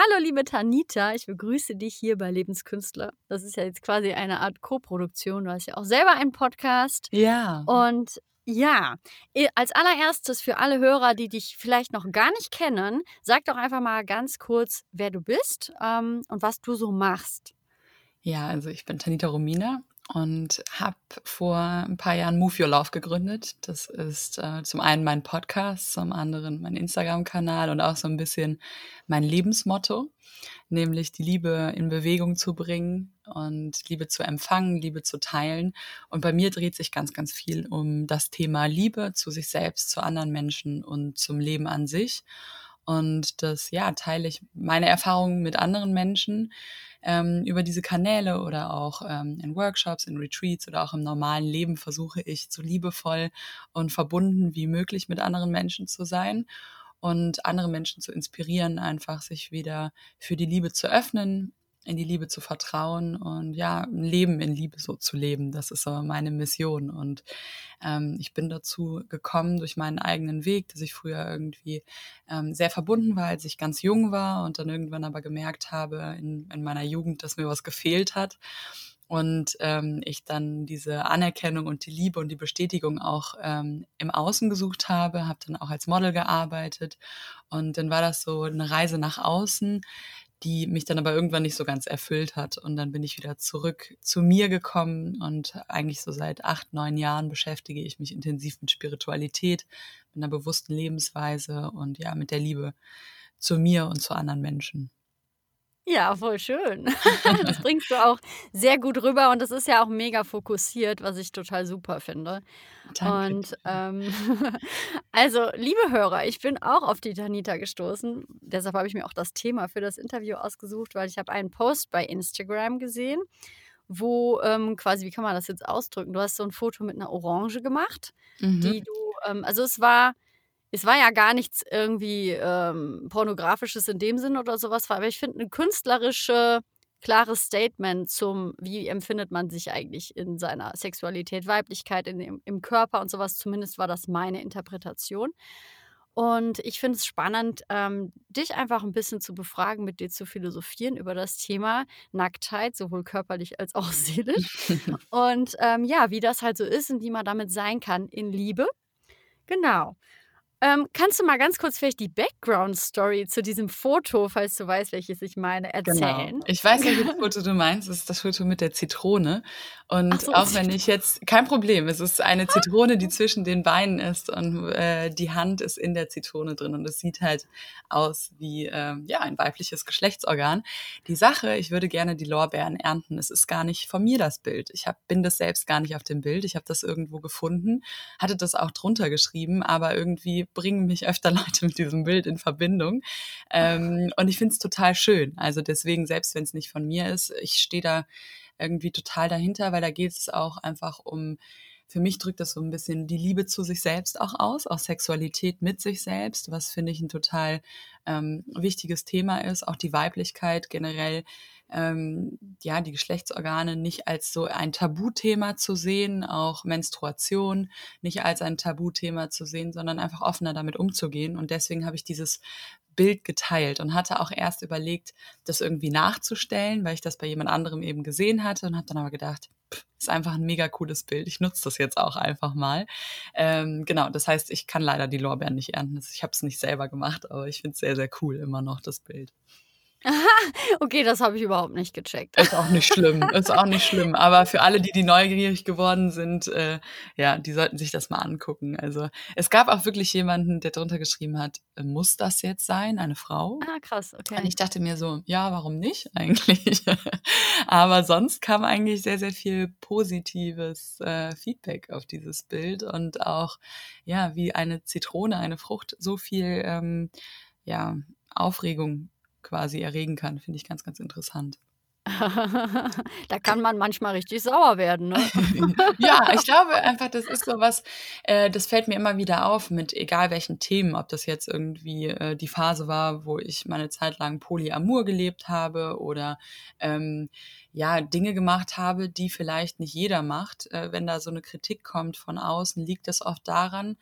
Hallo, liebe Tanita, ich begrüße dich hier bei Lebenskünstler. Das ist ja jetzt quasi eine Art Co-Produktion. Du hast ja auch selber einen Podcast. Ja. Und ja, als allererstes für alle Hörer, die dich vielleicht noch gar nicht kennen, sag doch einfach mal ganz kurz, wer du bist ähm, und was du so machst. Ja, also ich bin Tanita Romina und habe vor ein paar Jahren Move Your Love gegründet. Das ist äh, zum einen mein Podcast, zum anderen mein Instagram-Kanal und auch so ein bisschen mein Lebensmotto, nämlich die Liebe in Bewegung zu bringen und Liebe zu empfangen, Liebe zu teilen. Und bei mir dreht sich ganz, ganz viel um das Thema Liebe zu sich selbst, zu anderen Menschen und zum Leben an sich. Und das, ja, teile ich meine Erfahrungen mit anderen Menschen ähm, über diese Kanäle oder auch ähm, in Workshops, in Retreats oder auch im normalen Leben versuche ich so liebevoll und verbunden wie möglich mit anderen Menschen zu sein und andere Menschen zu inspirieren, einfach sich wieder für die Liebe zu öffnen, in die Liebe zu vertrauen und ja, ein Leben in Liebe so zu leben. Das ist so meine Mission. Und ähm, ich bin dazu gekommen durch meinen eigenen Weg, dass ich früher irgendwie ähm, sehr verbunden war, als ich ganz jung war und dann irgendwann aber gemerkt habe in, in meiner Jugend, dass mir was gefehlt hat und ähm, ich dann diese Anerkennung und die Liebe und die Bestätigung auch ähm, im Außen gesucht habe, habe dann auch als Model gearbeitet und dann war das so eine Reise nach außen, die mich dann aber irgendwann nicht so ganz erfüllt hat. Und dann bin ich wieder zurück zu mir gekommen und eigentlich so seit acht, neun Jahren beschäftige ich mich intensiv mit Spiritualität, mit einer bewussten Lebensweise und ja, mit der Liebe zu mir und zu anderen Menschen. Ja, voll schön. Das bringst du auch sehr gut rüber und das ist ja auch mega fokussiert, was ich total super finde. Danke. Und ähm, also, liebe Hörer, ich bin auch auf die Tanita gestoßen. Deshalb habe ich mir auch das Thema für das Interview ausgesucht, weil ich habe einen Post bei Instagram gesehen, wo ähm, quasi, wie kann man das jetzt ausdrücken? Du hast so ein Foto mit einer Orange gemacht, Mhm. die du, ähm, also es war es war ja gar nichts irgendwie ähm, Pornografisches in dem Sinn oder sowas, aber ich finde eine künstlerische, klares Statement zum, wie empfindet man sich eigentlich in seiner Sexualität, Weiblichkeit, in dem, im Körper und sowas. Zumindest war das meine Interpretation. Und ich finde es spannend, ähm, dich einfach ein bisschen zu befragen, mit dir zu philosophieren über das Thema Nacktheit, sowohl körperlich als auch seelisch. Und ähm, ja, wie das halt so ist und wie man damit sein kann in Liebe. Genau. Ähm, kannst du mal ganz kurz vielleicht die Background-Story zu diesem Foto, falls du weißt, welches ich meine, Genau. erzählen? Ich weiß, welches Foto du meinst. Das ist das Foto mit der Zitrone. Und so, auch wenn ich jetzt, kein Problem, es ist eine Zitrone, die zwischen den Beinen ist und äh, die Hand ist in der Zitrone drin und es sieht halt aus wie ähm, ja ein weibliches Geschlechtsorgan. Die Sache, ich würde gerne die Lorbeeren ernten. Es ist gar nicht von mir das Bild. Ich hab, bin das selbst gar nicht auf dem Bild. Ich habe das irgendwo gefunden, hatte das auch drunter geschrieben, aber irgendwie bringen mich öfter Leute mit diesem Bild in Verbindung. Ähm, und ich finde es total schön. Also deswegen, selbst wenn es nicht von mir ist, ich stehe da irgendwie total dahinter, weil da geht es auch einfach um, für mich drückt das so ein bisschen die Liebe zu sich selbst auch aus, auch Sexualität mit sich selbst, was finde ich ein total ähm, wichtiges Thema ist, auch die Weiblichkeit generell, ähm, ja, die Geschlechtsorgane nicht als so ein Tabuthema zu sehen, auch Menstruation nicht als ein Tabuthema zu sehen, sondern einfach offener damit umzugehen. Und deswegen habe ich dieses Bild geteilt und hatte auch erst überlegt, das irgendwie nachzustellen, weil ich das bei jemand anderem eben gesehen hatte und habe dann aber gedacht, pff, ist einfach ein mega cooles Bild. Ich nutze das jetzt auch einfach mal. Ähm, genau, das heißt, ich kann leider die Lorbeeren nicht ernten. Ich habe es nicht selber gemacht, aber ich finde es sehr, sehr cool immer noch, das Bild. okay, das habe ich überhaupt nicht gecheckt. Ist auch nicht schlimm, ist auch nicht schlimm. Aber für alle, die, die neugierig geworden sind, äh, ja, die sollten sich das mal angucken. Also es gab auch wirklich jemanden, der drunter geschrieben hat, äh, muss das jetzt sein, eine Frau? Ah, krass, Und okay. ich dachte mir so, ja, warum nicht eigentlich? Aber sonst kam eigentlich sehr, sehr viel positives äh, Feedback auf dieses Bild und auch, ja, wie eine Zitrone, eine Frucht so viel, ähm, ja, Aufregung quasi erregen kann, finde ich ganz, ganz interessant. da kann man manchmal richtig sauer werden, ne? ja, ich glaube einfach, das ist so was, äh, das fällt mir immer wieder auf mit egal welchen Themen, ob das jetzt irgendwie äh, die Phase war, wo ich meine Zeit lang Polyamor gelebt habe oder ähm, ja, Dinge gemacht habe, die vielleicht nicht jeder macht. Äh, wenn da so eine Kritik kommt von außen, liegt das oft daran,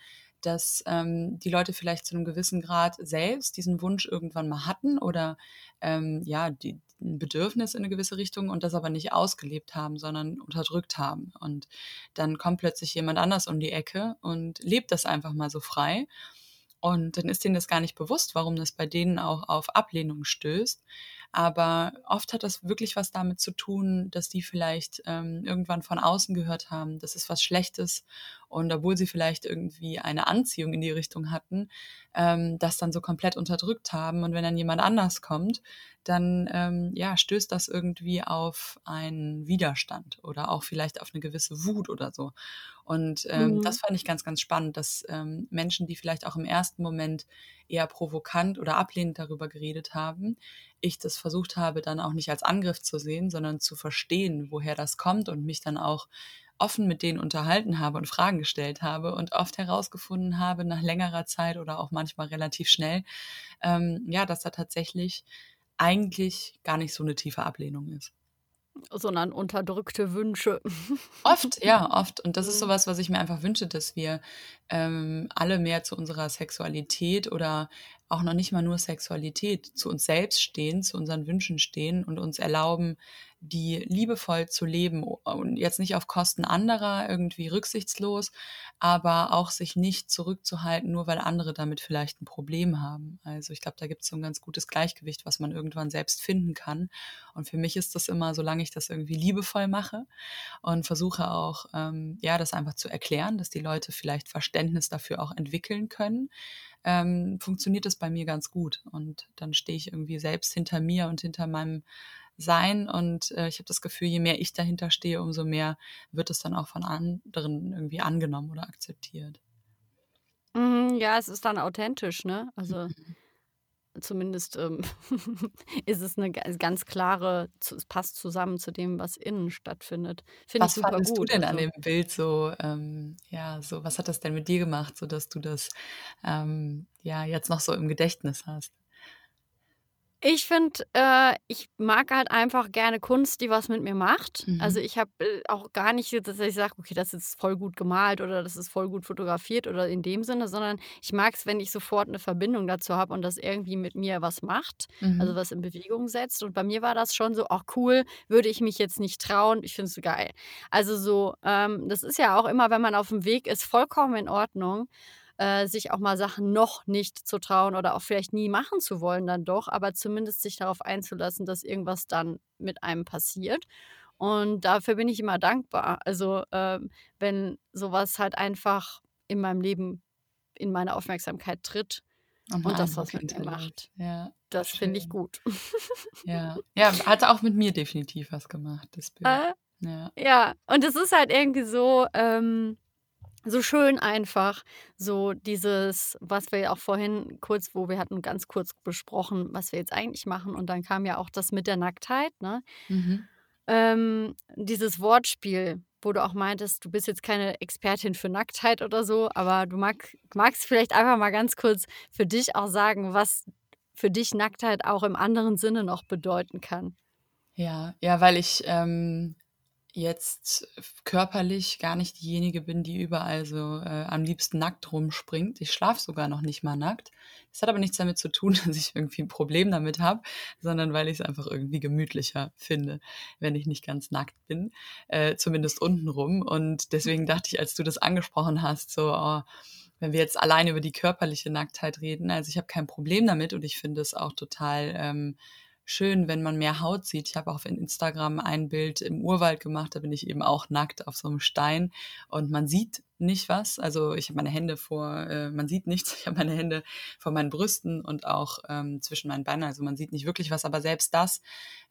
dass ähm, die Leute vielleicht zu einem gewissen Grad selbst diesen Wunsch irgendwann mal hatten oder ähm, ja, die, ein Bedürfnis in eine gewisse Richtung und das aber nicht ausgelebt haben, sondern unterdrückt haben. Und dann kommt plötzlich jemand anders um die Ecke und lebt das einfach mal so frei. Und dann ist denen das gar nicht bewusst, warum das bei denen auch auf Ablehnung stößt. Aber oft hat das wirklich was damit zu tun, dass die vielleicht ähm, irgendwann von außen gehört haben, das ist was Schlechtes. Und obwohl sie vielleicht irgendwie eine Anziehung in die Richtung hatten, ähm, das dann so komplett unterdrückt haben. Und wenn dann jemand anders kommt, dann ähm, ja, stößt das irgendwie auf einen Widerstand oder auch vielleicht auf eine gewisse Wut oder so. Und ähm, mhm. das fand ich ganz, ganz spannend, dass ähm, Menschen, die vielleicht auch im ersten Moment eher provokant oder ablehnend darüber geredet haben, ich das versucht habe, dann auch nicht als Angriff zu sehen, sondern zu verstehen, woher das kommt und mich dann auch offen mit denen unterhalten habe und Fragen gestellt habe und oft herausgefunden habe, nach längerer Zeit oder auch manchmal relativ schnell, ähm, ja, dass da tatsächlich eigentlich gar nicht so eine tiefe Ablehnung ist. Sondern unterdrückte Wünsche. Oft, ja, oft. Und das ist mhm. sowas, was ich mir einfach wünsche, dass wir ähm, alle mehr zu unserer Sexualität oder auch noch nicht mal nur Sexualität, zu uns selbst stehen, zu unseren Wünschen stehen und uns erlauben, die liebevoll zu leben und jetzt nicht auf Kosten anderer irgendwie rücksichtslos, aber auch sich nicht zurückzuhalten, nur weil andere damit vielleicht ein Problem haben. Also ich glaube, da gibt es so ein ganz gutes Gleichgewicht, was man irgendwann selbst finden kann. Und für mich ist das immer, solange ich das irgendwie liebevoll mache und versuche auch, ähm, ja, das einfach zu erklären, dass die Leute vielleicht Verständnis dafür auch entwickeln können, ähm, funktioniert das bei mir ganz gut. Und dann stehe ich irgendwie selbst hinter mir und hinter meinem Sein. Und äh, ich habe das Gefühl, je mehr ich dahinter stehe, umso mehr wird es dann auch von anderen irgendwie angenommen oder akzeptiert. Mhm, ja, es ist dann authentisch, ne? Also. Mhm zumindest ähm, ist es eine ganz klare, es passt zusammen zu dem, was innen stattfindet. Finde ich super fandest du denn an also dem Bild so, ähm, ja, so, was hat das denn mit dir gemacht, sodass du das ähm, ja jetzt noch so im Gedächtnis hast? Ich finde, äh, ich mag halt einfach gerne Kunst, die was mit mir macht. Also, ich habe, äh, auch gar nicht dass ich sage: „Okay, das ist voll gut gemalt oder das ist voll gut fotografiert“ oder in dem Sinne, sondern ich mag es, wenn ich sofort eine Verbindung dazu habe und das irgendwie mit mir was macht, also, was in Bewegung setzt. Und bei mir war das schon so: „Ach cool, würde ich mich jetzt nicht trauen.“ Ich finde es so geil. Also, so, ähm, das ist ja auch immer, wenn man auf dem Weg ist, vollkommen in Ordnung äh, sich auch mal Sachen noch nicht zu trauen oder auch vielleicht nie machen zu wollen dann doch, aber zumindest sich darauf einzulassen, dass irgendwas dann mit einem passiert. Und dafür bin ich immer dankbar. Also ähm, wenn sowas halt einfach in meinem Leben in meine Aufmerksamkeit tritt und, und das, was mit mir macht. Ja, das finde ich gut. Ja. ja, hat auch mit mir definitiv was gemacht, das Bild. Äh, ja. ja, und es ist halt irgendwie so, ähm, so schön einfach, so dieses, was wir ja auch vorhin kurz, wo wir hatten ganz kurz besprochen, was wir jetzt eigentlich machen. Und dann kam ja auch das mit der Nacktheit, ne? Mhm. Ähm, dieses Wortspiel, wo du auch meintest, du bist jetzt keine Expertin für Nacktheit oder so, aber du mag, magst vielleicht einfach mal ganz kurz für dich auch sagen, was für dich Nacktheit auch im anderen Sinne noch bedeuten kann. Ja, ja, weil ich ähm, jetzt körperlich gar nicht diejenige bin, die überall so äh, am liebsten nackt rumspringt. Ich schlafe sogar noch nicht mal nackt. Das hat aber nichts damit zu tun, dass ich irgendwie ein Problem damit habe, sondern weil ich es einfach irgendwie gemütlicher finde, wenn ich nicht ganz nackt bin, äh, zumindest untenrum. Und deswegen dachte ich, als du das angesprochen hast, so, oh, wenn wir jetzt allein über die körperliche Nacktheit reden, also ich habe kein Problem damit und ich finde es auch total ähm, schön, wenn man mehr Haut sieht. Ich habe auch auf Instagram ein Bild im Urwald gemacht, da bin ich eben auch nackt auf so einem Stein und man sieht nicht was. Also ich habe meine Hände vor, äh, man sieht nichts. Ich habe meine Hände vor meinen Brüsten und auch ähm, zwischen meinen Beinen. Also man sieht nicht wirklich was, aber selbst das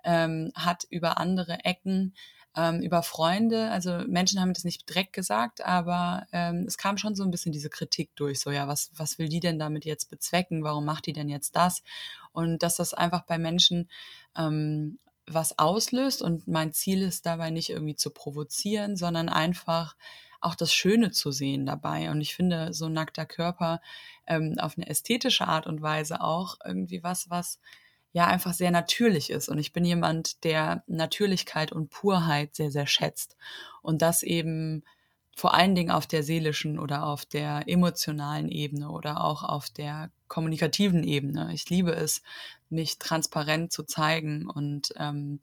ähm, hat über andere Ecken ähm, über Freunde. Also Menschen haben das nicht direkt gesagt, aber ähm, es kam schon so ein bisschen diese Kritik durch. So, ja, was, was will die denn damit jetzt bezwecken? Warum macht die denn jetzt das? Und dass das einfach bei Menschen ähm, was auslöst und mein Ziel ist dabei nicht irgendwie zu provozieren, sondern einfach auch das Schöne zu sehen dabei. Und ich finde so nackter Körper ähm, auf eine ästhetische Art und Weise auch irgendwie was, was ja einfach sehr natürlich ist. Und ich bin jemand, der Natürlichkeit und Purheit sehr, sehr schätzt. Und das eben vor allen Dingen auf der seelischen oder auf der emotionalen Ebene oder auch auf der kommunikativen Ebene. Ich liebe es, mich transparent zu zeigen und ähm,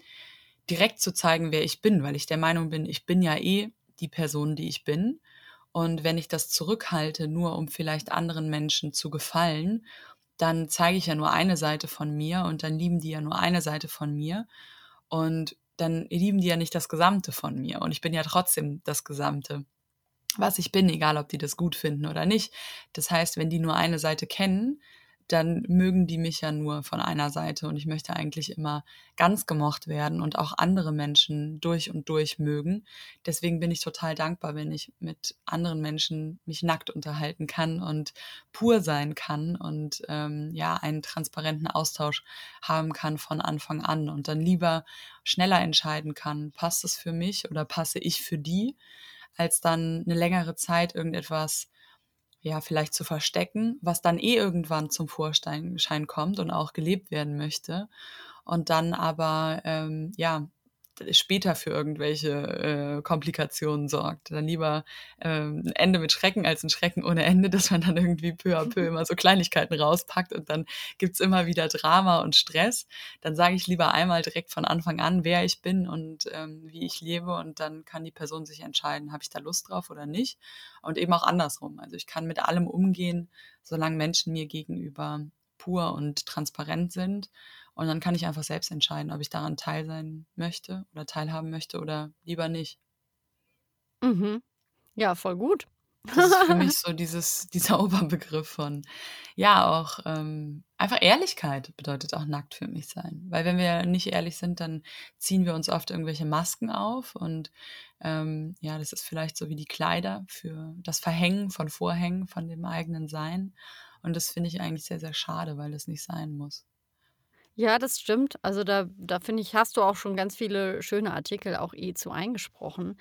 direkt zu zeigen, wer ich bin, weil ich der Meinung bin, ich bin ja eh die Person, die ich bin. Und wenn ich das zurückhalte, nur um vielleicht anderen Menschen zu gefallen, dann zeige ich ja nur eine Seite von mir und dann lieben die ja nur eine Seite von mir. Und dann lieben die ja nicht das Gesamte von mir. Und ich bin ja trotzdem das Gesamte was ich bin, egal ob die das gut finden oder nicht. Das heißt, wenn die nur eine Seite kennen, dann mögen die mich ja nur von einer Seite und ich möchte eigentlich immer ganz gemocht werden und auch andere Menschen durch und durch mögen. Deswegen bin ich total dankbar, wenn ich mit anderen Menschen mich nackt unterhalten kann und pur sein kann und ähm, ja einen transparenten Austausch haben kann von Anfang an und dann lieber schneller entscheiden kann, passt es für mich oder passe ich für die als dann eine längere Zeit irgendetwas ja, vielleicht zu verstecken, was dann eh irgendwann zum Vorschein kommt und auch gelebt werden möchte. Und dann aber, ähm, ja, später für irgendwelche äh, Komplikationen sorgt. Dann lieber ähm, ein Ende mit Schrecken als ein Schrecken ohne Ende, dass man dann irgendwie peu à peu immer so Kleinigkeiten rauspackt und dann gibt's immer wieder Drama und Stress. Dann sage ich lieber einmal direkt von Anfang an, wer ich bin und ähm, wie ich lebe und dann kann die Person sich entscheiden, habe ich da Lust drauf oder nicht. Und eben auch andersrum. Also ich kann mit allem umgehen, solange Menschen mir gegenüber pur und transparent sind und dann kann ich einfach selbst entscheiden, ob ich daran teil sein möchte oder teilhaben möchte oder lieber nicht. Mhm. Ja, voll gut. Das ist für mich so dieses, dieser Oberbegriff von, ja, auch ähm, einfach Ehrlichkeit bedeutet auch nackt für mich sein. Weil wenn wir nicht ehrlich sind, dann ziehen wir uns oft irgendwelche Masken auf und ähm, ja, das ist vielleicht so wie die Kleider für das Verhängen von Vorhängen, von dem eigenen Sein. Und das finde ich eigentlich sehr, sehr schade, weil das nicht sein muss. Ja, das stimmt. Also da da finde ich, hast du auch schon ganz viele schöne Artikel auch eh zu eingesprochen,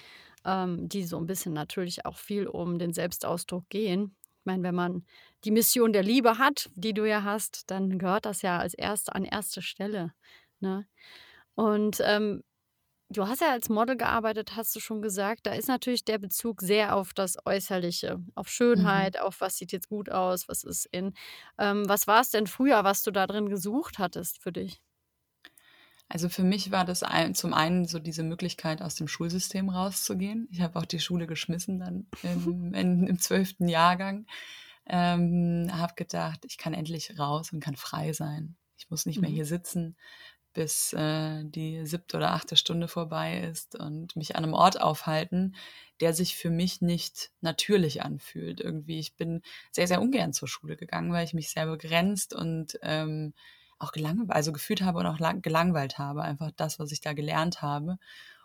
ähm, die so ein bisschen natürlich auch viel um den Selbstausdruck gehen. Ich meine, wenn man die Mission der Liebe hat, die du ja hast, dann gehört das ja als erste an erste Stelle, ne? Und, ähm, Du hast ja als Model gearbeitet, hast du schon gesagt. Da ist natürlich der Bezug sehr auf das Äußerliche, auf Mhm. Schönheit, auf was sieht jetzt gut aus, was ist in. Ähm, was war es denn früher, was du da drin gesucht hattest für dich? Also für mich war das ein, zum einen so diese Möglichkeit, aus dem Schulsystem rauszugehen. Ich habe auch die Schule geschmissen dann im, in, im 12. Jahrgang. Ähm, habe gedacht, ich kann endlich raus und kann frei sein. Ich muss nicht mehr Mhm. hier sitzen bis äh, die siebte oder achte Stunde vorbei ist und mich an einem Ort aufhalten, der sich für mich nicht natürlich anfühlt. Irgendwie, ich bin sehr, sehr ungern zur Schule gegangen, weil ich mich sehr begrenzt und ähm, auch gelangweilt, also gefühlt habe und auch gelangweilt habe, einfach das, was ich da gelernt habe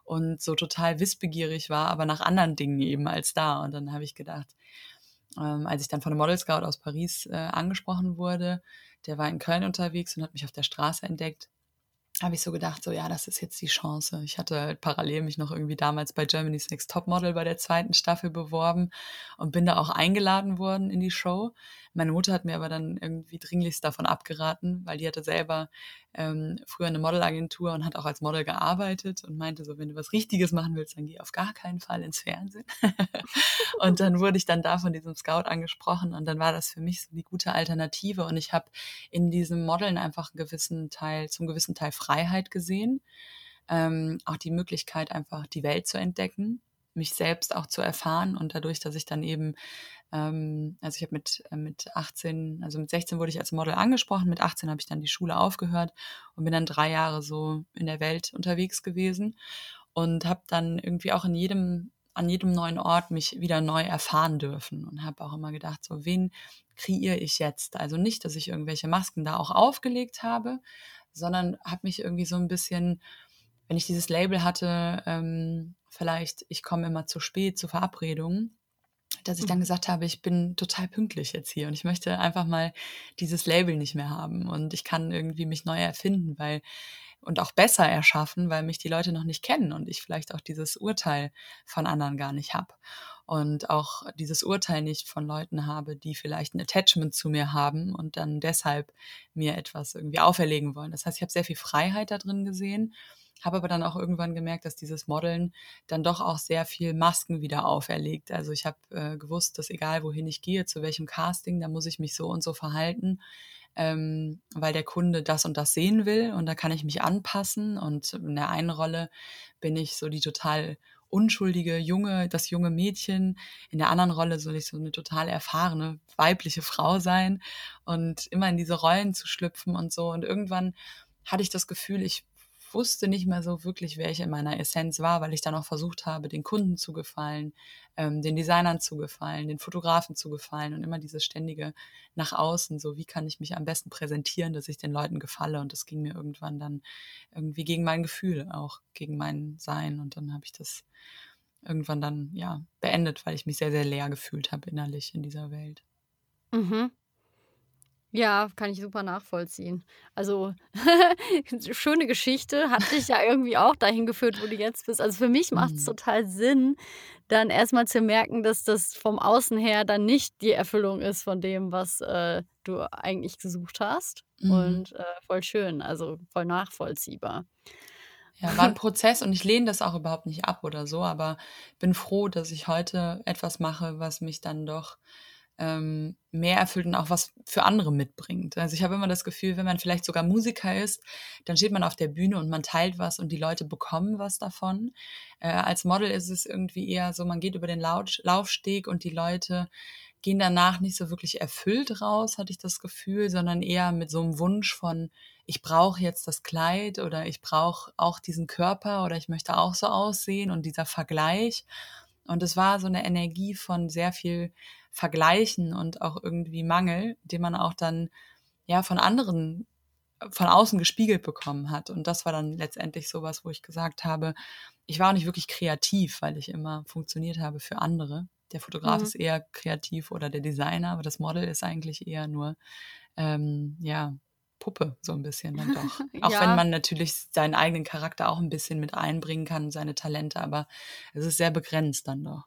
und so total wissbegierig war, aber nach anderen Dingen eben als da. Und dann habe ich gedacht, ähm, als ich dann von einem Model Scout aus Paris äh, angesprochen wurde, der war in Köln unterwegs und hat mich auf der Straße entdeckt habe ich so gedacht, so ja, das ist jetzt die Chance. Ich hatte halt parallel mich noch irgendwie damals bei Germany's Next Topmodel bei der zweiten Staffel beworben und bin da auch eingeladen worden in die Show. Meine Mutter hat mir aber dann irgendwie dringlichst davon abgeraten, weil die hatte selber ähm, früher eine Modelagentur und hat auch als Model gearbeitet und meinte so, wenn du was Richtiges machen willst, dann geh auf gar keinen Fall ins Fernsehen. und dann wurde ich dann da von diesem Scout angesprochen und dann war das für mich so die gute Alternative und ich habe in diesem Modeln einfach einen gewissen Teil, zum gewissen Teil Freiheit gesehen. Ähm, auch die Möglichkeit, einfach die Welt zu entdecken, mich selbst auch zu erfahren und dadurch, dass ich dann eben ähm, also ich habe mit, äh, mit 18, also mit 16 wurde ich als Model angesprochen, mit 18 habe ich dann die Schule aufgehört und bin dann drei Jahre so in der Welt unterwegs gewesen und habe dann irgendwie auch in jedem an jedem neuen Ort mich wieder neu erfahren dürfen und habe auch immer gedacht, so wen kreiere ich jetzt? Also nicht, dass ich irgendwelche Masken da auch aufgelegt habe, sondern habe mich irgendwie so ein bisschen, wenn ich dieses Label hatte, ähm, vielleicht ich komme immer zu spät zu Verabredungen, dass ich dann mhm. gesagt habe, ich bin total pünktlich jetzt hier und ich möchte einfach mal dieses Label nicht mehr haben und ich kann irgendwie mich neu erfinden, weil und auch besser erschaffen, weil mich die Leute noch nicht kennen und ich vielleicht auch dieses Urteil von anderen gar nicht habe und auch dieses Urteil nicht von Leuten habe, die vielleicht ein Attachment zu mir haben und dann deshalb mir etwas irgendwie auferlegen wollen. Das heißt, ich habe sehr viel Freiheit da drin gesehen habe aber dann auch irgendwann gemerkt, dass dieses Modeln dann doch auch sehr viel Masken wieder auferlegt. Also ich habe äh, gewusst, dass egal wohin ich gehe, zu welchem Casting, da muss ich mich so und so verhalten, ähm, weil der Kunde das und das sehen will und da kann ich mich anpassen. Und in der einen Rolle bin ich so die total unschuldige junge, das junge Mädchen. In der anderen Rolle soll ich so eine total erfahrene weibliche Frau sein und immer in diese Rollen zu schlüpfen und so. Und irgendwann hatte ich das Gefühl, ich wusste nicht mehr so wirklich, wer ich in meiner Essenz war, weil ich dann auch versucht habe, den Kunden zu gefallen, ähm, den Designern zu gefallen, den Fotografen zu gefallen und immer dieses ständige nach außen, so wie kann ich mich am besten präsentieren, dass ich den Leuten gefalle. Und das ging mir irgendwann dann irgendwie gegen mein Gefühl, auch gegen mein Sein. Und dann habe ich das irgendwann dann ja beendet, weil ich mich sehr, sehr leer gefühlt habe innerlich in dieser Welt. Mhm. Ja, kann ich super nachvollziehen. Also, schöne Geschichte, hat dich ja irgendwie auch dahin geführt, wo du jetzt bist. Also, für mich macht es mhm. total Sinn, dann erstmal zu merken, dass das vom Außen her dann nicht die Erfüllung ist von dem, was, äh, du eigentlich gesucht hast. Mhm. Und, äh, voll schön, also, voll nachvollziehbar. Ja, war ein Prozess und ich lehne das auch überhaupt nicht ab oder so, aber bin froh, dass ich heute etwas mache, was mich dann doch ähm, mehr erfüllt und auch was für andere mitbringt. Also ich habe immer das Gefühl, wenn man vielleicht sogar Musiker ist, dann steht man auf der Bühne und man teilt was und die Leute bekommen was davon. Äh, als Model ist es irgendwie eher so, man geht über den Laut Laufsteg und die Leute gehen danach nicht so wirklich erfüllt raus, hatte ich das Gefühl, sondern eher mit so einem Wunsch von, ich brauche jetzt das Kleid oder ich brauche auch diesen Körper oder ich möchte auch so aussehen und dieser Vergleich. Und es war so eine Energie von sehr viel Vergleichen und auch irgendwie Mangel, den man auch dann ja von anderen von außen gespiegelt bekommen hat. Und das war dann letztendlich sowas, wo ich gesagt habe, ich war auch nicht wirklich kreativ, weil ich immer funktioniert habe für andere. Der Fotograf mhm. ist eher kreativ oder der Designer, aber das Model ist eigentlich eher nur, ähm, ja, Puppe, so ein bisschen dann doch. Auch ja. wenn man natürlich seinen eigenen Charakter auch ein bisschen mit einbringen kann, seine Talente, aber es ist sehr begrenzt dann doch.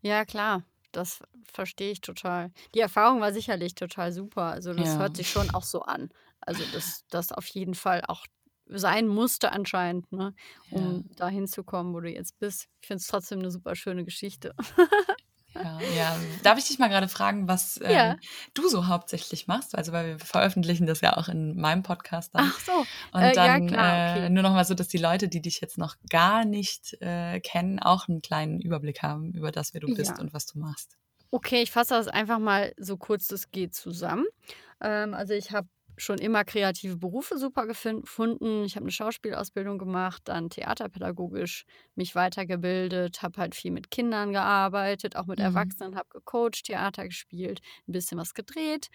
Ja, klar das verstehe ich total. Die Erfahrung war sicherlich total super. Also das ja. hört sich schon auch so an. Also dass das auf jeden Fall auch sein musste anscheinend, ne, um ja. dahin zu kommen, wo du jetzt bist. Ich finde es trotzdem eine super schöne Geschichte. Ja, ja. Darf ich dich mal gerade fragen, was ähm, ja. du so hauptsächlich machst? Also, weil wir veröffentlichen das ja auch in meinem Podcast dann. Ach so. Und äh, dann ja, klar, okay. äh, nur noch mal so, dass die Leute, die dich jetzt noch gar nicht äh, kennen, auch einen kleinen Überblick haben über das, wer du bist und was du machst. Okay, ich fasse das einfach mal so kurz es geht zusammen. Ähm, also ich habe schon immer kreative Berufe super gefunden. Ich habe eine Schauspielausbildung gemacht, dann theaterpädagogisch mich weitergebildet, habe halt viel mit Kindern gearbeitet, auch mit mhm. Erwachsenen, habe gecoacht, Theater gespielt, ein bisschen was gedreht.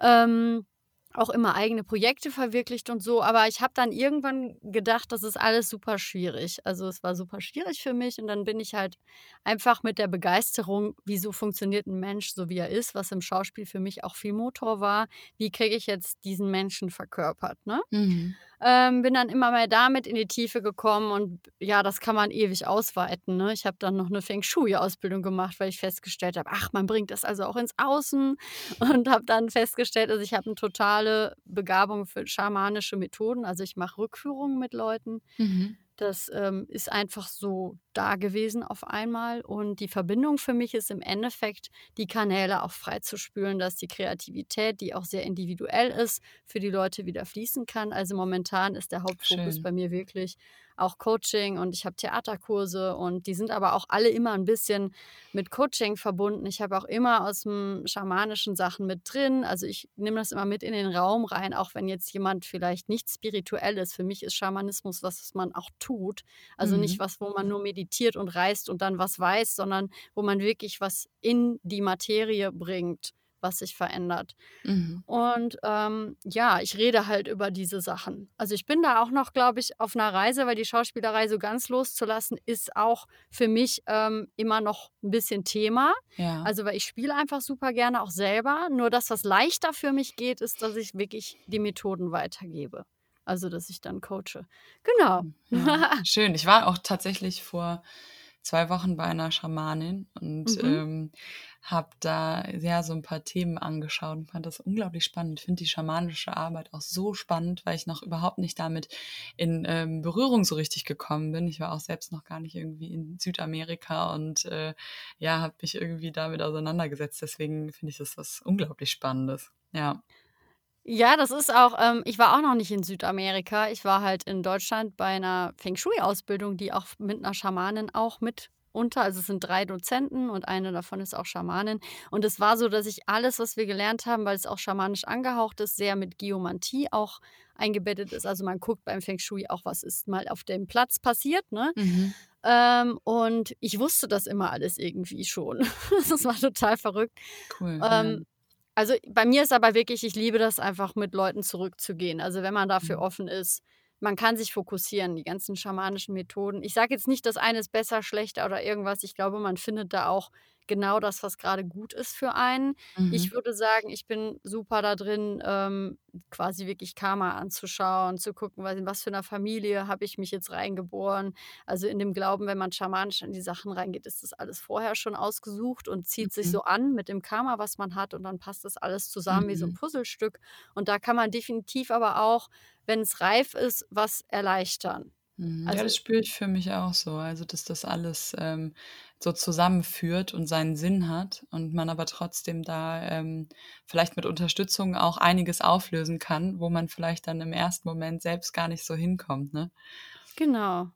Ähm, auch immer eigene Projekte verwirklicht und so. Aber ich habe dann irgendwann gedacht, das ist alles super schwierig. Also es war super schwierig für mich und dann bin ich halt einfach mit der Begeisterung, wieso funktioniert ein Mensch so wie er ist, was im Schauspiel für mich auch viel Motor war, wie kriege ich jetzt diesen Menschen verkörpert. Ne? Mhm. Ähm, bin dann immer mehr damit in die Tiefe gekommen und ja, das kann man ewig ausweiten. Ne? Ich habe dann noch eine Feng Shui-Ausbildung gemacht, weil ich festgestellt habe, ach, man bringt das also auch ins Außen und habe dann festgestellt, also ich habe eine totale Begabung für schamanische Methoden. Also ich mache Rückführungen mit Leuten. Mhm. Das ähm, ist einfach so da gewesen auf einmal. Und die Verbindung für mich ist im Endeffekt, die Kanäle auch freizuspülen, dass die Kreativität, die auch sehr individuell ist, für die Leute wieder fließen kann. Also momentan ist der Hauptfokus Schön. bei mir wirklich auch Coaching und ich habe Theaterkurse und die sind aber auch alle immer ein bisschen mit Coaching verbunden. Ich habe auch immer aus dem schamanischen Sachen mit drin. Also ich nehme das immer mit in den Raum rein, auch wenn jetzt jemand vielleicht nicht spirituell ist. Für mich ist Schamanismus was, was man auch tut. Also mhm. nicht was, wo man nur meditiert und reist und dann was weiß, sondern wo man wirklich was in die Materie bringt was sich verändert. Mhm. Und ähm, ja, ich rede halt über diese Sachen. Also ich bin da auch noch, glaube ich, auf einer Reise, weil die Schauspielerei so ganz loszulassen, ist auch für mich ähm, immer noch ein bisschen Thema. Ja. Also weil ich spiele einfach super gerne auch selber. Nur das, was leichter für mich geht, ist, dass ich wirklich die Methoden weitergebe. Also dass ich dann coache. Genau. Ja, schön. Ich war auch tatsächlich vor zwei Wochen bei einer Schamanin und Mhm. ähm, habe da ja so ein paar Themen angeschaut und fand das unglaublich spannend. Ich finde die schamanische Arbeit auch so spannend, weil ich noch überhaupt nicht damit in ähm, Berührung so richtig gekommen bin. Ich war auch selbst noch gar nicht irgendwie in Südamerika und äh, ja, habe mich irgendwie damit auseinandergesetzt. Deswegen finde ich das was unglaublich Spannendes. Ja. Ja, das ist auch ähm, ich war auch noch nicht in Südamerika. Ich war halt in Deutschland bei einer Feng Shui-Ausbildung, die auch mit einer Schamanin auch mit unter also, es sind 3 Dozenten und eine davon ist auch Schamanin. Und es war so, dass ich alles, was wir gelernt haben, weil es auch schamanisch angehaucht ist, sehr mit Geomantie auch eingebettet ist. Also, man guckt beim Feng Shui auch, was ist mal auf dem Platz passiert, ne? Mhm. Ähm, und ich wusste das immer alles irgendwie schon. Das war total verrückt. Cool. Ähm, also, bei mir ist aber wirklich ich liebe das einfach, mit Leuten zurückzugehen. Also, wenn man dafür Mhm. offen ist. Man kann sich fokussieren, die ganzen schamanischen Methoden. Ich sage jetzt nicht, das eine ist besser, schlechter oder irgendwas. Ich glaube, man findet da auch genau das, was gerade gut ist für einen. Mhm. Ich würde sagen, ich bin super da drin, ähm, quasi wirklich Karma anzuschauen, zu gucken, was in was für einer Familie habe ich mich jetzt reingeboren. Also, in dem Glauben, wenn man schamanisch in die Sachen reingeht, ist das alles vorher schon ausgesucht und zieht sich Mhm. so an mit dem Karma, was man hat und dann passt das alles zusammen wie so 'n Mhm. Puzzlestück. Und da kann man definitiv aber auch, wenn's reif ist, was erleichtern. Mhm. Ja, Also das spüre ich für mich auch so. Also, dass das alles, ähm, so zusammenführt und seinen Sinn hat und man aber trotzdem da, ähm, vielleicht mit Unterstützung auch einiges auflösen kann, wo man vielleicht dann im ersten Moment selbst gar nicht so hinkommt, ne? Genau.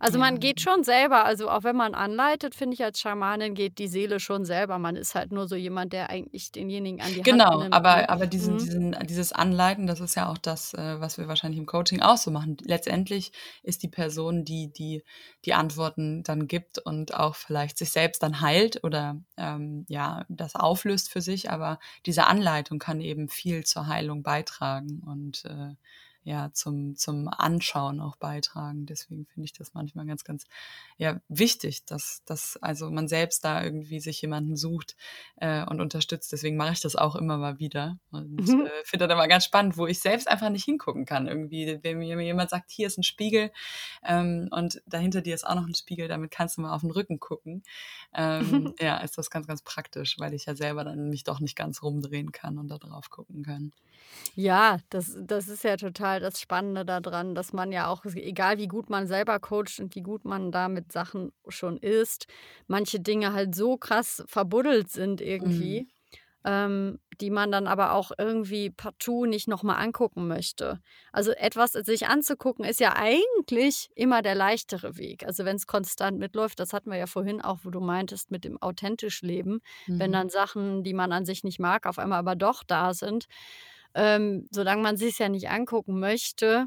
Also, Ja. man geht schon selber also, auch wenn man anleitet, finde ich, als Schamanin geht die Seele schon selber. Man ist halt nur so jemand, der eigentlich denjenigen an die Hand Genau, nimmt, aber ne? aber diesen Mhm. diesen dieses Anleiten, das ist ja auch das, äh, was wir wahrscheinlich im Coaching auch so machen. Letztendlich ist die Person, die die die Antworten dann gibt und auch vielleicht sich selbst dann heilt oder, ähm, ja, das auflöst für sich, aber diese Anleitung kann eben viel zur Heilung beitragen und, äh, ja, zum zum Anschauen auch beitragen. Deswegen finde ich das manchmal ganz, ganz, ja, wichtig, dass dass also man selbst da irgendwie sich jemanden sucht, äh, und unterstützt. Deswegen mache ich das auch immer mal wieder und, Mhm. äh, finde das immer ganz spannend, wo ich selbst einfach nicht hingucken kann irgendwie. Wenn mir jemand sagt: „Hier ist 'n Spiegel, ähm, und dahinter dir ist auch noch 'n Spiegel, damit kannst du mal auf 'n Rücken gucken.“ Ähm, ja, ist das ganz, ganz praktisch, weil ich ja selber dann mich doch nicht ganz rumdrehen kann und da drauf gucken kann. Ja, das das ist ja total das Spannende da dran, dass man ja auch egal wie gut man selber coacht und wie gut man da mit Sachen schon ist, manche Dinge halt so krass verbuddelt sind Mhm. irgendwie, ähm, die man dann aber auch irgendwie partout nicht noch mal angucken möchte. Also, etwas sich anzugucken, ist ja eigentlich immer der leichtere Weg. Also, wenn's konstant mitläuft, das hatten wir ja vorhin auch, wo du meintest, mit dem authentisch Leben, wenn Mhm. dann Sachen, die man an sich nicht mag, auf einmal aber doch da sind. Ähm, solange man sich's ja nicht angucken möchte,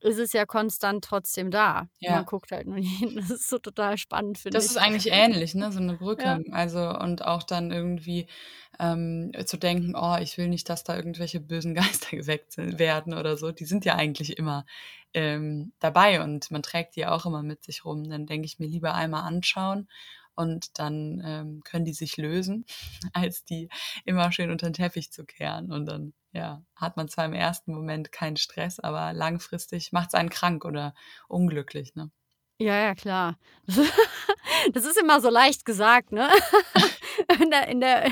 ist es ja konstant trotzdem da. Man Ja. guckt halt nur hin. Das ist so total spannend, finde Das ich. ist eigentlich ähnlich, ne, so 'ne Brücke. Ja. Also und auch dann irgendwie, ähm, zu denken: „Oh, ich will nicht, dass da irgendwelche bösen Geister geweckt werden oder so.“ Die sind ja eigentlich immer, ähm, dabei und man trägt die auch immer mit sich rum. Dann denke ich mir lieber einmal anschauen und dann, ähm, können die sich lösen, als die immer schön unter 'n Teppich zu kehren. Und dann, ja, hat man zwar im ersten Moment keinen Stress, aber langfristig macht's einen krank oder unglücklich, ne? Ja, ja, klar. Das ist immer so leicht gesagt, ne? In der in der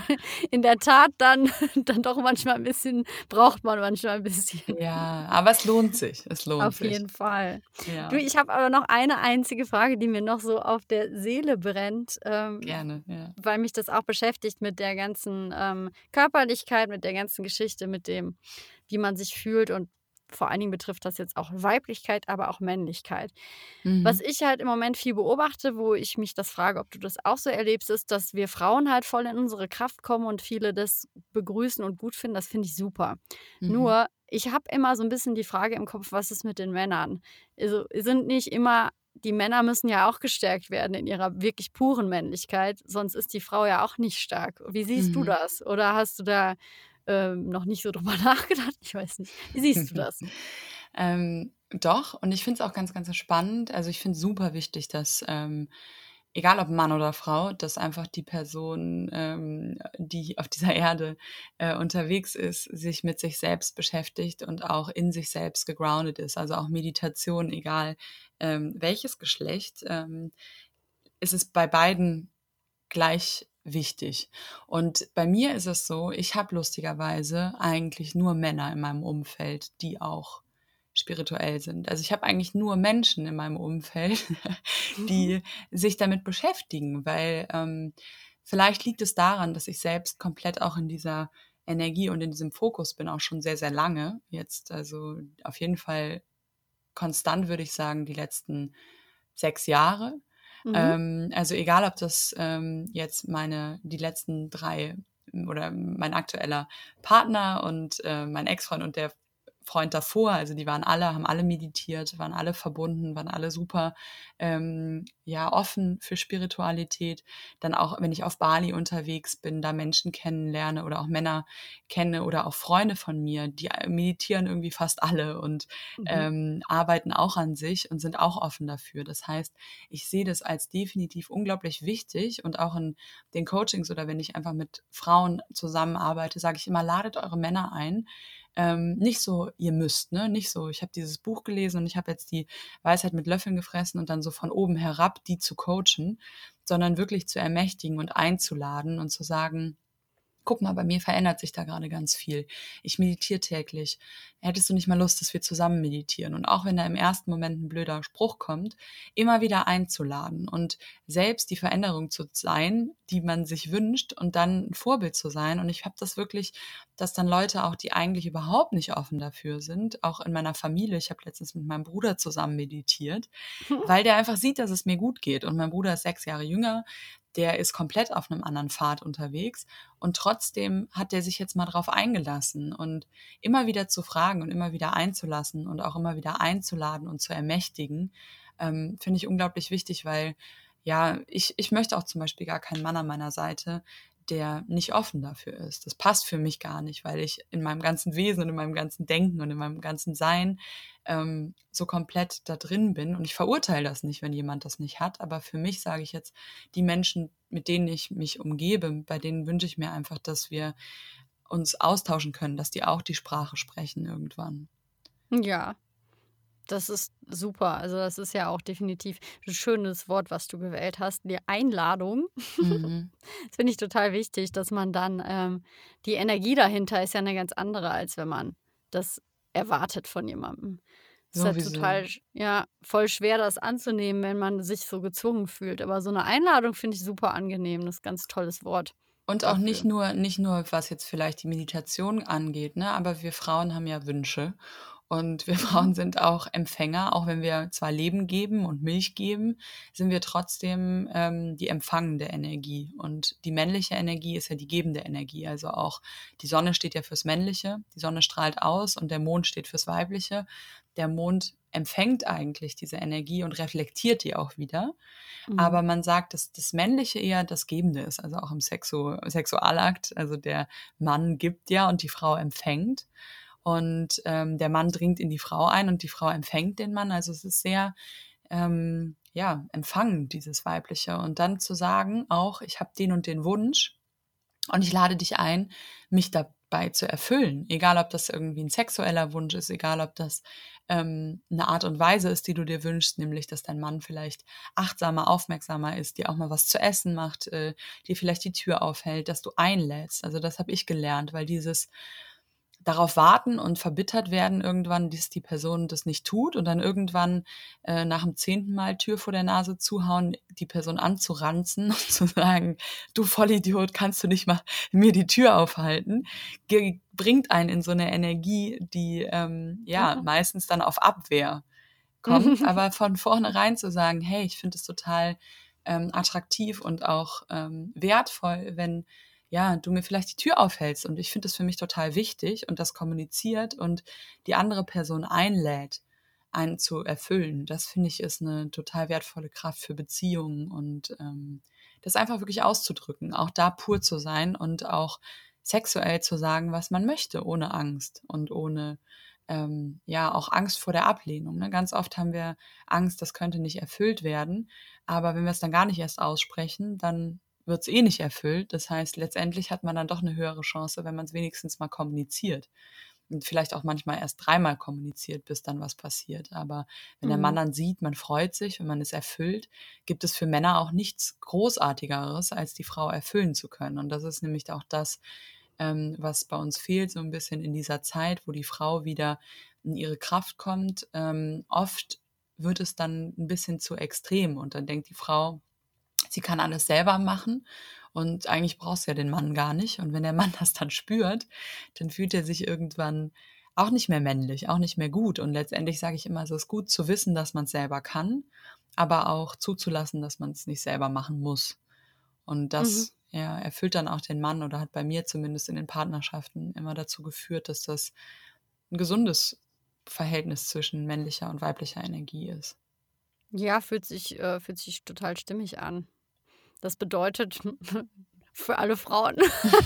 in der Tat dann dann doch manchmal 'n bisschen braucht man manchmal 'n bisschen. Ja, aber es lohnt sich. Es lohnt Auf sich. jeden Fall. Ja. Du, ich habe aber noch eine einzige Frage, die mir noch so auf der Seele brennt, ähm, Gerne, ja. weil mich das auch beschäftigt mit der ganzen, ähm, Körperlichkeit, mit der ganzen Geschichte, mit dem, wie man sich fühlt und vor allen Dingen betrifft das jetzt auch Weiblichkeit, aber auch Männlichkeit. Was Mhm. ich halt im Moment viel beobachte, wo ich mich das frage, ob du das auch so erlebst, ist, dass wir Frauen halt voll in unsere Kraft kommen und viele das begrüßen und gut finden. Das finde ich super. Mhm. Nur, ich habe immer so 'n bisschen die Frage im Kopf, was ist mit den Männern? Also, sind nicht immer die Männer müssen ja auch gestärkt werden in ihrer wirklich puren Männlichkeit, sonst ist die Frau ja auch nicht stark. Wie siehst du Mhm. das? Oder hast du da, ähm, noch nicht so drüber nachgedacht? Ich weiß nicht. Wie siehst du das? Ähm, doch, und ich finde es auch ganz, ganz spannend. Also, ich finde es super wichtig, dass, ähm, egal ob Mann oder Frau, dass einfach die Person, ähm, die auf dieser Erde, äh, unterwegs ist, sich mit sich selbst beschäftigt und auch in sich selbst gegroundet ist. Also, auch Meditation, egal, ähm, welches Geschlecht, ähm, ist es bei beiden gleich wichtig. Und bei mir ist es so, ich habe lustigerweise eigentlich nur Männer in meinem Umfeld, die auch spirituell sind. Also ich habe eigentlich nur Menschen in meinem Umfeld, die mhm. sich damit beschäftigen, weil ähm, vielleicht liegt es daran, dass ich selbst komplett auch in dieser Energie und in diesem Fokus bin, auch schon sehr, sehr lange. Jetzt also auf jeden Fall konstant, würde ich sagen, die letzten sechs Jahre. Mhm. Ähm, also egal, ob das ähm, jetzt meine, die letzten drei oder mein aktueller Partner und äh, mein Ex-Freund und der Freund davor, also die waren alle, haben alle meditiert, waren alle verbunden, waren alle super ähm, ja offen für Spiritualität. Dann auch, wenn ich auf Bali unterwegs bin, da Menschen kennenlerne oder auch Männer kenne oder auch Freunde von mir, die meditieren irgendwie fast alle und mhm. ähm, arbeiten auch an sich und sind auch offen dafür. Das heißt, ich sehe das als definitiv unglaublich wichtig und auch in den Coachings oder wenn ich einfach mit Frauen zusammenarbeite, sage ich immer, ladet eure Männer ein, ähm, nicht so, ihr müsst, ne? Nicht so, ich habe dieses Buch gelesen und ich habe jetzt die Weisheit mit Löffeln gefressen und dann so von oben herab die zu coachen, sondern wirklich zu ermächtigen und einzuladen und zu sagen, guck mal, bei mir verändert sich da gerade ganz viel. Ich meditiere täglich. Hättest du nicht mal Lust, dass wir zusammen meditieren? Und auch wenn da im ersten Moment ein blöder Spruch kommt, immer wieder einzuladen und selbst die Veränderung zu sein, die man sich wünscht und dann ein Vorbild zu sein. Und ich habe das wirklich, dass dann Leute auch, die eigentlich überhaupt nicht offen dafür sind, auch in meiner Familie, ich habe letztens mit meinem Bruder zusammen meditiert, weil der einfach sieht, dass es mir gut geht. Und mein Bruder ist sechs Jahre jünger, der ist komplett auf einem anderen Pfad unterwegs und trotzdem hat der sich jetzt mal drauf eingelassen und immer wieder zu fragen und immer wieder einzulassen und auch immer wieder einzuladen und zu ermächtigen, ähm, finde ich unglaublich wichtig, weil ja, ich, ich möchte auch zum Beispiel gar keinen Mann an meiner Seite, der nicht offen dafür ist. Das passt für mich gar nicht, weil ich in meinem ganzen Wesen und in meinem ganzen Denken und in meinem ganzen Sein ähm, so komplett da drin bin. Und ich verurteile das nicht, wenn jemand das nicht hat. Aber für mich sage ich jetzt, die Menschen, mit denen ich mich umgebe, bei denen wünsche ich mir einfach, dass wir uns austauschen können, dass die auch die Sprache sprechen irgendwann. Ja, das ist super. Also das ist ja auch definitiv ein schönes Wort, was du gewählt hast, die Einladung. Mhm. Das finde ich total wichtig, dass man dann ähm, die Energie dahinter ist ja eine ganz andere, als wenn man das erwartet von jemandem. Es ist halt total, ja, voll schwer, das anzunehmen, wenn man sich so gezwungen fühlt. Aber so eine Einladung finde ich super angenehm. Das ist ein ganz tolles Wort. Und auch nicht nur, nicht nur, was jetzt vielleicht die Meditation angeht, ne? Aber wir Frauen haben ja Wünsche. Und wir Frauen sind auch Empfänger, auch wenn wir zwar Leben geben und Milch geben, sind wir trotzdem ähm, die empfangende Energie. Und die männliche Energie ist ja die gebende Energie. Also auch die Sonne steht ja fürs Männliche, die Sonne strahlt aus und der Mond steht fürs Weibliche. Der Mond empfängt eigentlich diese Energie und reflektiert die auch wieder. Mhm. Aber man sagt, dass das Männliche eher das Gebende ist, also auch im Sexu Sexualakt. Also der Mann gibt ja und die Frau empfängt. Und ähm, der Mann dringt in die Frau ein und die Frau empfängt den Mann. Also es ist sehr, ähm, ja, empfangen, dieses Weibliche. Und dann zu sagen, auch, ich habe den und den Wunsch und ich lade dich ein, mich dabei zu erfüllen. Egal, ob das irgendwie ein sexueller Wunsch ist, egal, ob das ähm, eine Art und Weise ist, die du dir wünschst, nämlich, dass dein Mann vielleicht achtsamer, aufmerksamer ist, dir auch mal was zu essen macht, äh, dir vielleicht die Tür aufhält, dass du einlädst. Also das habe ich gelernt, weil dieses darauf warten und verbittert werden irgendwann, dass die Person das nicht tut und dann irgendwann äh, nach dem zehnten Mal Tür vor der Nase zuhauen, die Person anzuranzen und zu sagen, du Vollidiot, kannst du nicht mal mir die Tür aufhalten, Ge bringt einen in so eine Energie, die ähm, ja mhm. meistens dann auf Abwehr kommt, aber von vornherein zu sagen, hey, ich finde es total ähm, attraktiv und auch ähm, wertvoll, wenn ja, du mir vielleicht die Tür aufhältst. Und ich finde das für mich total wichtig und das kommuniziert und die andere Person einlädt, einen zu erfüllen. Das finde ich ist eine total wertvolle Kraft für Beziehungen und ähm, das einfach wirklich auszudrücken, auch da pur zu sein und auch sexuell zu sagen, was man möchte, ohne Angst und ohne ähm, ja auch Angst vor der Ablehnung. Ne? Ganz oft haben wir Angst, das könnte nicht erfüllt werden, aber wenn wir es dann gar nicht erst aussprechen, dann wird es eh nicht erfüllt. Das heißt, letztendlich hat man dann doch eine höhere Chance, wenn man es wenigstens mal kommuniziert. und vielleicht auch manchmal erst dreimal kommuniziert, bis dann was passiert. Aber wenn mhm. der Mann dann sieht, man freut sich und man ist erfüllt, gibt es für Männer auch nichts Großartigeres, als die Frau erfüllen zu können. Und das ist nämlich auch das, ähm, was bei uns fehlt, so ein bisschen in dieser Zeit, wo die Frau wieder in ihre Kraft kommt. Ähm, oft wird es dann ein bisschen zu extrem und dann denkt die Frau, sie kann alles selber machen und eigentlich brauchst du ja den Mann gar nicht. Und wenn der Mann das dann spürt, dann fühlt er sich irgendwann auch nicht mehr männlich, auch nicht mehr gut. Und letztendlich sage ich immer, es ist gut zu wissen, dass man es selber kann, aber auch zuzulassen, dass man es nicht selber machen muss. Und das mhm. ja, erfüllt dann auch den Mann oder hat bei mir zumindest in den Partnerschaften immer dazu geführt, dass das ein gesundes Verhältnis zwischen männlicher und weiblicher Energie ist. Ja, fühlt sich, äh, fühlt sich total stimmig an. Das bedeutet für alle Frauen.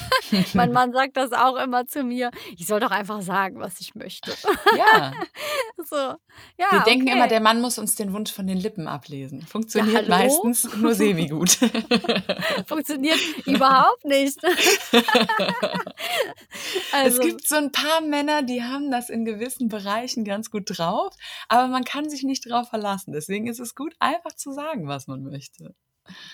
mein Mann sagt das auch immer zu mir. Ich soll doch einfach sagen, was ich möchte. Ja. so. ja Wir denken okay. immer, der Mann muss uns den Wunsch von den Lippen ablesen. Funktioniert ja, meistens nur semi-gut. Funktioniert überhaupt nicht. also. Es gibt so ein paar Männer, die haben das in gewissen Bereichen ganz gut drauf, aber man kann sich nicht drauf verlassen. Deswegen ist es gut, einfach zu sagen, was man möchte.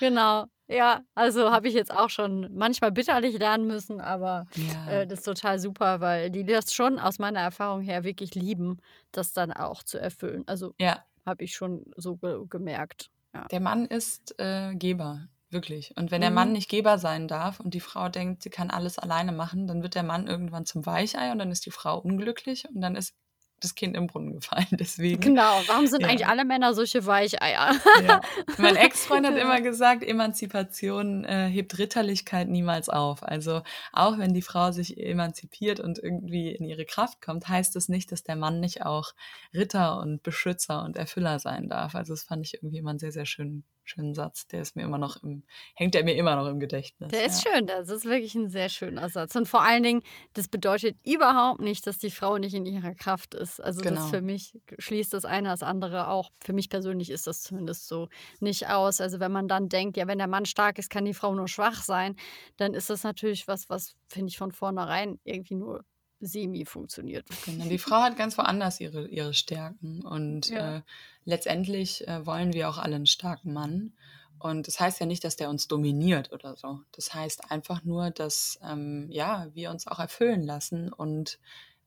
Genau. Ja, also habe ich jetzt auch schon manchmal bitterlich lernen müssen, aber Ja. äh, das ist total super, weil die das schon aus meiner Erfahrung her wirklich lieben, das dann auch zu erfüllen. Also Ja. habe ich schon so ge gemerkt. Ja. Der Mann ist äh, Geber, wirklich. Und wenn der Mann mhm. nicht Geber sein darf und die Frau denkt, sie kann alles alleine machen, dann wird der Mann irgendwann zum Weichei und dann ist die Frau unglücklich und dann ist das Kind im Brunnen gefallen. Deswegen. Genau. Warum sind ja. eigentlich alle Männer solche Weicheier? Ja. Mein Ex-Freund hat immer gesagt, Emanzipation äh, hebt Ritterlichkeit niemals auf. Also auch wenn die Frau sich emanzipiert und irgendwie in ihre Kraft kommt, heißt das nicht, dass der Mann nicht auch Ritter und Beschützer und Erfüller sein darf. Also das fand ich irgendwie immer einen sehr, sehr schönen schönen Satz. Der ist mir immer noch im, hängt er mir immer noch im Gedächtnis. Der ist ja. schön, das ist wirklich ein sehr schöner Satz. Und vor allen Dingen, das bedeutet überhaupt nicht, dass die Frau nicht in ihrer Kraft ist. Also genau. das für mich schließt das eine das andere auch. Für mich persönlich ist das zumindest so nicht aus. Also wenn man dann denkt, ja, wenn der Mann stark ist, kann die Frau nur schwach sein, dann ist das natürlich was, was, finde ich, von vornherein irgendwie nur semi funktioniert. Genau. Die Frau hat ganz woanders ihre, ihre Stärken und ja. äh, letztendlich äh, wollen wir auch alle einen starken Mann. Und das heißt ja nicht, dass der uns dominiert oder so. Das heißt einfach nur, dass ähm, ja, wir uns auch erfüllen lassen und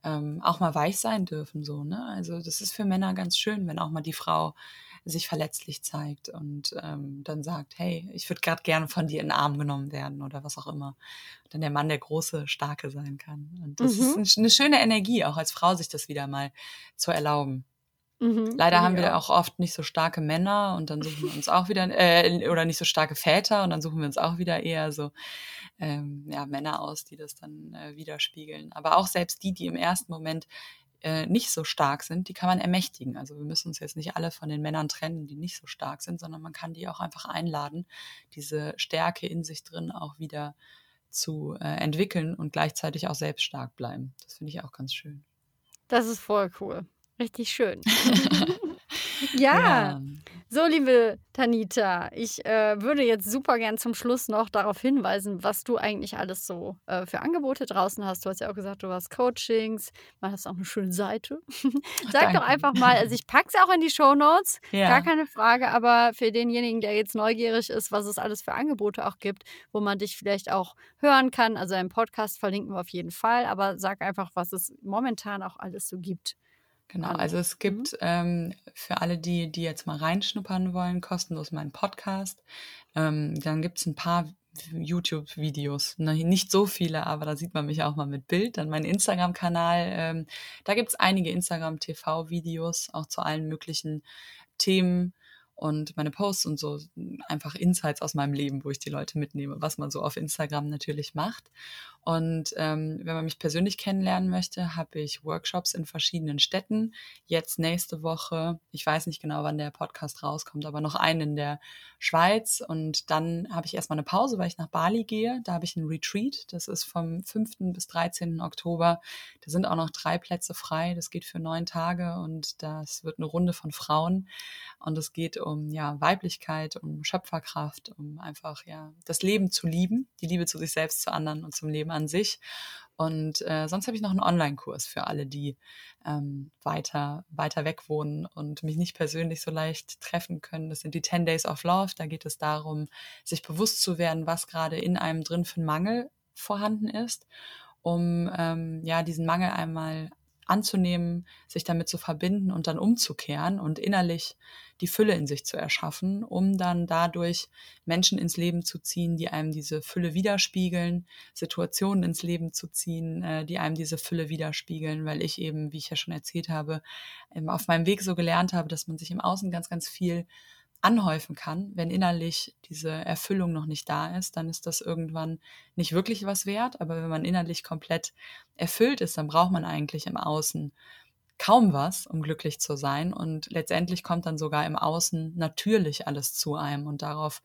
ähm, auch mal weich sein dürfen. So, ne? Also das ist für Männer ganz schön, wenn auch mal die Frau sich verletzlich zeigt und ähm, dann sagt, hey, ich würde gerade gerne von dir in den Arm genommen werden oder was auch immer. Und dann der Mann der große, starke sein kann. Und das mhm. ist eine schöne Energie, auch als Frau sich das wieder mal zu erlauben. Mhm, Leider haben wir auch oft nicht so starke Männer und dann suchen wir uns auch wieder, äh, oder nicht so starke Väter und dann suchen wir uns auch wieder eher so ähm, ja, Männer aus, die das dann äh, widerspiegeln. Aber auch selbst die, die im ersten Moment äh, nicht so stark sind, die kann man ermächtigen. Also wir müssen uns jetzt nicht alle von den Männern trennen, die nicht so stark sind, sondern man kann die auch einfach einladen, diese Stärke in sich drin auch wieder zu äh, entwickeln und gleichzeitig auch selbst stark bleiben. Das finde ich auch ganz schön. Das ist voll cool. Richtig schön. Ja. ja. So, liebe Tanita, ich äh, würde jetzt super gern zum Schluss noch darauf hinweisen, was du eigentlich alles so äh, für Angebote draußen hast. Du hast ja auch gesagt, du hast Coachings, man hast auch eine schöne Seite. Sag Danke. doch einfach mal, also ich packe es auch in die Show Notes, ja. gar keine Frage, aber für denjenigen, der jetzt neugierig ist, was es alles für Angebote auch gibt, wo man dich vielleicht auch hören kann, also im Podcast verlinken wir auf jeden Fall, aber sag einfach, was es momentan auch alles so gibt. Genau, also es mhm. gibt ähm, für alle, die, die jetzt mal reinschnuppern wollen, kostenlos meinen Podcast. Ähm, dann gibt es ein paar YouTube-Videos. Nicht so viele, aber da sieht man mich auch mal mit Bild. Dann mein Instagram-Kanal. Ähm, da gibt es einige Instagram-TV-Videos, auch zu allen möglichen Themen und meine Posts und so einfach Insights aus meinem Leben, wo ich die Leute mitnehme, was man so auf Instagram natürlich macht. Und ähm, wenn man mich persönlich kennenlernen möchte, habe ich Workshops in verschiedenen Städten. Jetzt nächste Woche, ich weiß nicht genau, wann der Podcast rauskommt, aber noch einen in der Schweiz. Und dann habe ich erstmal eine Pause, weil ich nach Bali gehe. Da habe ich einen Retreat. Das ist vom 5. bis 13. Oktober. Da sind auch noch drei Plätze frei. Das geht für neun Tage und das wird eine Runde von Frauen. Und es geht um ja, Weiblichkeit, um Schöpferkraft, um einfach ja das Leben zu lieben, die Liebe zu sich selbst, zu anderen und zum Leben Leben an sich. Und äh, sonst habe ich noch einen Online-Kurs für alle, die ähm, weiter, weiter weg wohnen und mich nicht persönlich so leicht treffen können. Das sind die 10 Days of Love. Da geht es darum, sich bewusst zu werden, was gerade in einem drin für einen Mangel vorhanden ist, um ähm, ja diesen Mangel einmal anzunehmen, sich damit zu verbinden und dann umzukehren und innerlich die Fülle in sich zu erschaffen, um dann dadurch Menschen ins Leben zu ziehen, die einem diese Fülle widerspiegeln, Situationen ins Leben zu ziehen, äh, die einem diese Fülle widerspiegeln, weil ich eben, wie ich ja schon erzählt habe, auf meinem Weg so gelernt habe, dass man sich im Außen ganz, ganz viel anhäufen kann, wenn innerlich diese Erfüllung noch nicht da ist, dann ist das irgendwann nicht wirklich was wert. Aber wenn man innerlich komplett erfüllt ist, dann braucht man eigentlich im Außen kaum was, um glücklich zu sein. Und letztendlich kommt dann sogar im Außen natürlich alles zu einem. Und darauf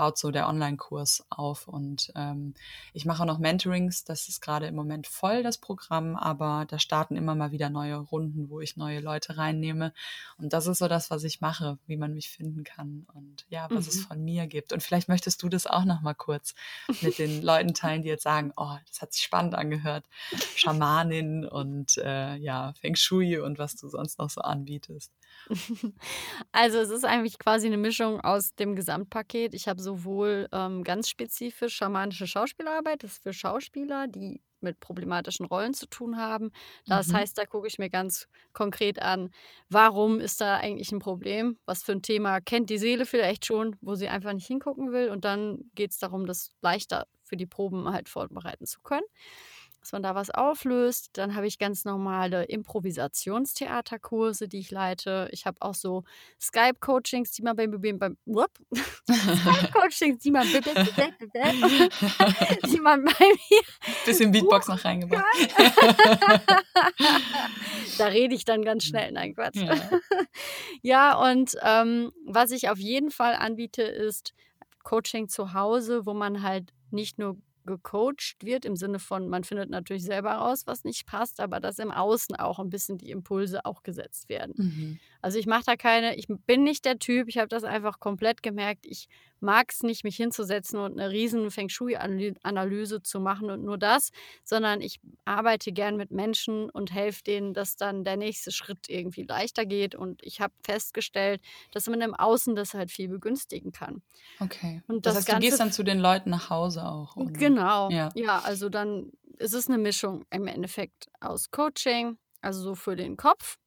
baut so der Online-Kurs auf. Und ähm, ich mache auch noch Mentorings. Das ist gerade im Moment voll, das Programm, aber da starten immer mal wieder neue Runden, wo ich neue Leute reinnehme. Und das ist so das, was ich mache, wie man mich finden kann und ja, was mhm. es von mir gibt. Und vielleicht möchtest du das auch noch mal kurz mit den Leuten teilen, die jetzt sagen, oh, das hat sich spannend angehört. Schamanin und äh, ja, Feng Shui und was du sonst noch so anbietest. Also es ist eigentlich quasi eine Mischung aus dem Gesamtpaket. Ich habe sowohl ähm, ganz spezifisch schamanische Schauspielarbeit, das ist für Schauspieler, die mit problematischen Rollen zu tun haben. Das mhm. heißt, da gucke ich mir ganz konkret an, warum ist da eigentlich ein Problem? Was für ein Thema kennt die Seele vielleicht schon, wo sie einfach nicht hingucken will? Und dann geht es darum, das leichter für die Proben halt vorbereiten zu können dass man da was auflöst. Dann habe ich ganz normale Improvisationstheaterkurse, die ich leite. Ich habe auch so Skype-Coachings, die man beim, beim, Skype-Coachings, die man die man bei mir bisschen Beatbox noch reingebracht. da rede ich dann ganz schnell. Nein, Quatsch. Ja, ja und ähm, was ich auf jeden Fall anbiete, ist Coaching zu Hause, wo man halt nicht nur gecoacht wird, im Sinne von, man findet natürlich selber raus, was nicht passt, aber dass im Außen auch ein bisschen die Impulse auch gesetzt werden. Mhm. Also ich mache da keine, ich bin nicht der Typ, ich habe das einfach komplett gemerkt, ich mag es nicht, mich hinzusetzen und eine riesen Feng Shui-Analyse zu machen und nur das, sondern ich arbeite gern mit Menschen und helfe denen, dass dann der nächste Schritt irgendwie leichter geht. Und ich habe festgestellt, dass man im Außen das halt viel begünstigen kann. Okay. Und das, das heißt, Ganze, du gehst dann zu den Leuten nach Hause auch. Oder? Genau. Ja. ja, also dann ist es eine Mischung im Endeffekt aus Coaching, also so für den Kopf,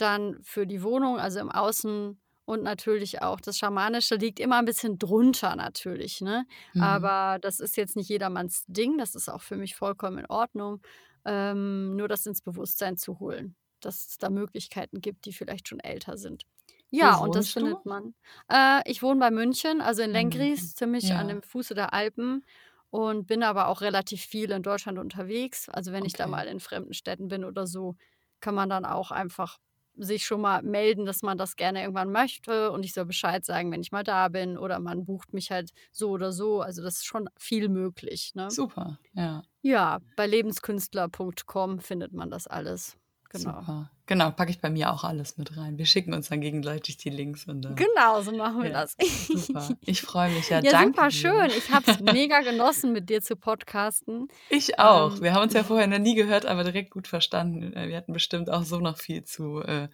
dann für die Wohnung, also im Außen und natürlich auch das Schamanische liegt immer ein bisschen drunter natürlich, ne? Mhm. Aber das ist jetzt nicht jedermanns Ding, das ist auch für mich vollkommen in Ordnung. Ähm, nur das ins Bewusstsein zu holen, dass es da Möglichkeiten gibt, die vielleicht schon älter sind. Ja, und das findet du? man. Äh, ich wohne bei München, also in Lengries, mhm. ziemlich ja. an dem Fuße der Alpen und bin aber auch relativ viel in Deutschland unterwegs. Also wenn okay. ich da mal in fremden Städten bin oder so, kann man dann auch einfach sich schon mal melden, dass man das gerne irgendwann möchte und ich soll Bescheid sagen, wenn ich mal da bin oder man bucht mich halt so oder so. Also das ist schon viel möglich. Ne? Super, ja. Ja, bei lebenskünstler.com findet man das alles. Genau. Super. Genau, packe ich bei mir auch alles mit rein. Wir schicken uns dann gegenseitig die Links. Und, äh, genau, so machen wir ja, das. Super. Ich freue mich. Ja, ja danke super schön. Ich habe es mega genossen, mit dir zu podcasten. Ich auch. Ähm, wir haben uns ja vorher noch nie gehört, aber direkt gut verstanden. Äh, wir hatten bestimmt auch so noch viel zu äh,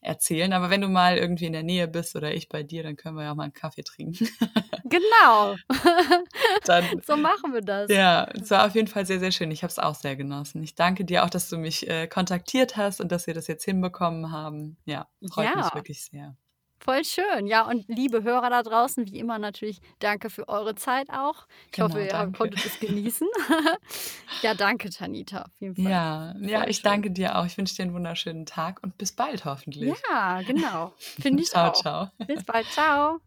erzählen. Aber wenn du mal irgendwie in der Nähe bist oder ich bei dir, dann können wir ja auch mal einen Kaffee trinken. genau. dann, so machen wir das. Ja, es war auf jeden Fall sehr, sehr schön. Ich habe es auch sehr genossen. Ich danke dir auch, dass du mich äh, kontaktiert hast und dass wir das jetzt hinbekommen haben. Ja, freut ja. mich wirklich sehr. Voll schön. Ja, und liebe Hörer da draußen, wie immer natürlich danke für eure Zeit auch. Ich genau, hoffe, ihr danke. konntet es genießen. ja, danke, Tanita. Auf jeden Fall. Ja, ja ich schön. danke dir auch. Ich wünsche dir einen wunderschönen Tag und bis bald hoffentlich. Ja, genau. Finde ich ciao, auch. Ciao, Bis bald. Ciao.